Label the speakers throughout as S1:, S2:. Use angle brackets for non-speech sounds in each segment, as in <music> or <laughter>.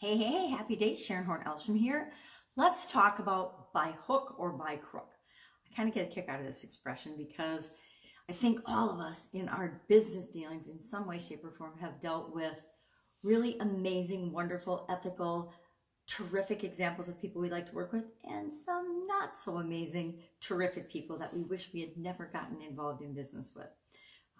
S1: Hey, hey, hey, happy day. Sharon Horn Elsham here. Let's talk about by hook or by crook. I kind of get a kick out of this expression because I think all of us in our business dealings in some way, shape, or form have dealt with really amazing, wonderful, ethical, terrific examples of people we like to work with and some not so amazing, terrific people that we wish we had never gotten involved in business with.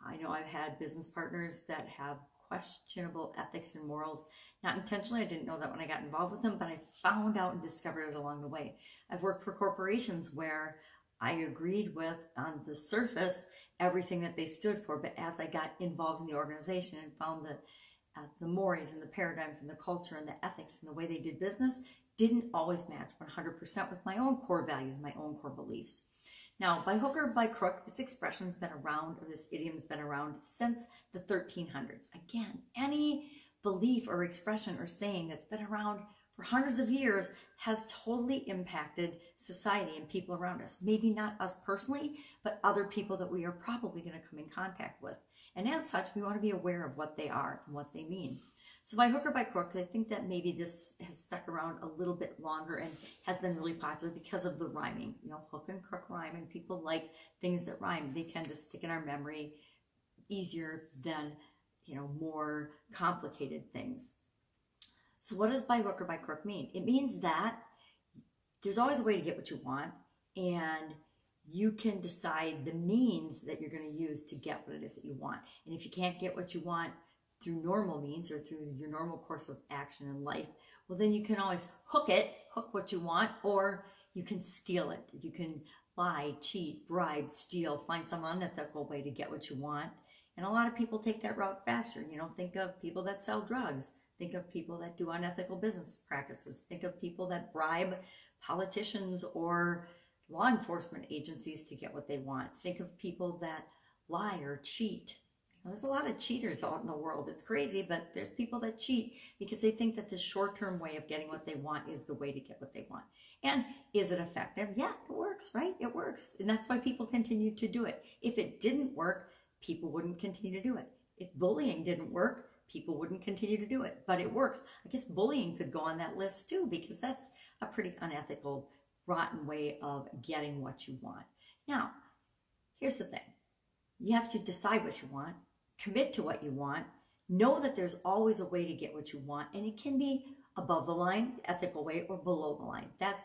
S1: I know I've had business partners that have questionable ethics and morals. Not intentionally, I didn't know that when I got involved with them, but I found out and discovered it along the way. I've worked for corporations where I agreed with on the surface everything that they stood for, but as I got involved in the organization and found that uh, the mores and the paradigms and the culture and the ethics and the way they did business didn't always match 100% with my own core values, my own core beliefs. Now, by hook or by crook, this expression's been around, or this idiom's been around since the 1300s. Again, any belief or expression or saying that's been around for hundreds of years has totally impacted society and people around us. Maybe not us personally, but other people that we are probably going to come in contact with. And as such, we want to be aware of what they are and what they mean. So by hook or by crook, I think that maybe this has stuck around a little bit longer and has been really popular because of the rhyming. You know, hook and crook rhyme, and people like things that rhyme. They tend to stick in our memory easier than, you know, more complicated things. So what does by hook or by crook mean? It means that there's always a way to get what you want, and you can decide the means that you're going to use to get what it is that you want. And if you can't get what you want, through normal means or through your normal course of action in life, well, then you can always hook it, hook what you want, or you can steal it. You can lie, cheat, bribe, steal, find some unethical way to get what you want. And a lot of people take that route faster. You know, think of people that sell drugs. Think of people that do unethical business practices. Think of people that bribe politicians or law enforcement agencies to get what they want. Think of people that lie or cheat there's a lot of cheaters out in the world. It's crazy, but there's people that cheat because they think that the short-term way of getting what they want is the way to get what they want. And is it effective? Yeah, it works, right? It works. And that's why people continue to do it. If it didn't work, people wouldn't continue to do it. If bullying didn't work, people wouldn't continue to do it. But it works. I guess bullying could go on that list too because that's a pretty unethical, rotten way of getting what you want. Now, here's the thing. You have to decide what you want commit to what you want, know that there's always a way to get what you want, and it can be above the line, ethical way, or below the line. That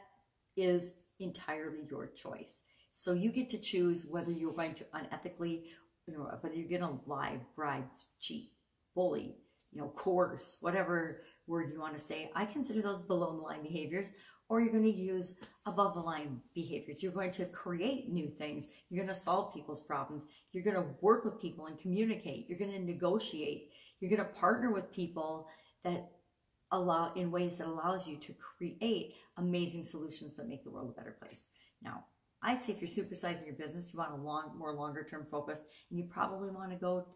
S1: is entirely your choice. So you get to choose whether you're going to unethically, you know, whether you're going to lie, bribe, cheat, bully, you know, coerce, whatever word you want to say. I consider those below the line behaviors or you're going to use above the line behaviors. You're going to create new things. You're going to solve people's problems. You're going to work with people and communicate. You're going to negotiate. You're going to partner with people that allow in ways that allows you to create amazing solutions that make the world a better place. Now, I say if you're supersizing your business, you want a long, more longer term focus, and you probably want to go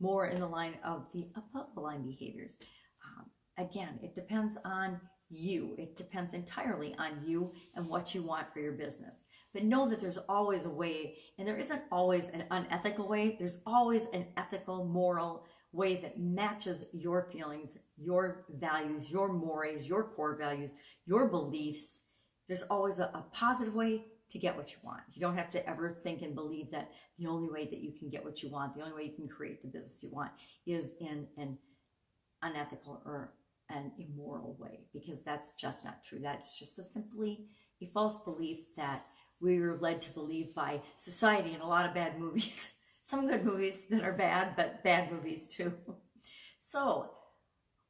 S1: more in the line of the above the line behaviors. Um, again, it depends on you. It depends entirely on you and what you want for your business. But know that there's always a way, and there isn't always an unethical way. There's always an ethical, moral way that matches your feelings, your values, your mores, your core values, your beliefs. There's always a, a positive way to get what you want. You don't have to ever think and believe that the only way that you can get what you want, the only way you can create the business you want is in an unethical or an immoral way because that's just not true. That's just a simply a false belief that we were led to believe by society and a lot of bad movies. <laughs> Some good movies that are bad, but bad movies too. <laughs> So,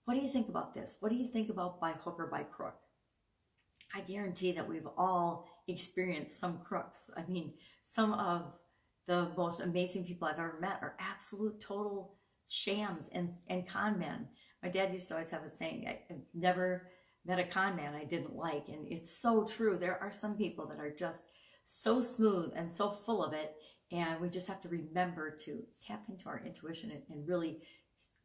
S1: what do you think about this? What do you think about by hook or by crook? I guarantee that we've all experienced some crooks. I mean, some of the most amazing people I've ever met are absolute total shams and, and con men. My dad used to always have a saying, I, have never met a con man I didn't like. And it's so true. There are some people that are just so smooth and so full of it. And we just have to remember to tap into our intuition and, and really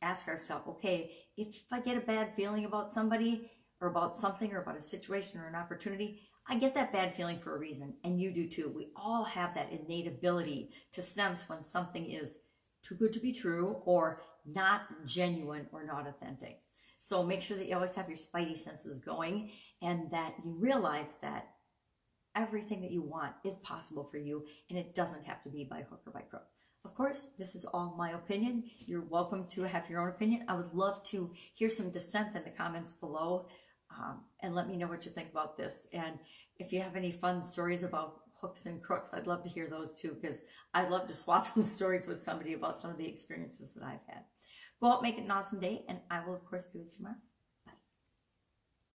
S1: ask ourselves, okay, if I get a bad feeling about somebody or about something or about a situation or an opportunity, I get that bad feeling for a reason. And you do too. We all have that innate ability to sense when something is too good to be true or not genuine or not authentic. So make sure that you always have your spidey senses going and that you realize that everything that you want is possible for you and it doesn't have to be by hook or by crook. Of course, this is all my opinion. You're welcome to have your own opinion. I would love to hear some dissent in the comments below um, and let me know what you think about this. And if you have any fun stories about hooks and crooks, I'd love to hear those too because I'd love to swap <laughs> some stories with somebody about some of the experiences that I've had. Go out, make it an awesome day, and I will, of course, be with you tomorrow.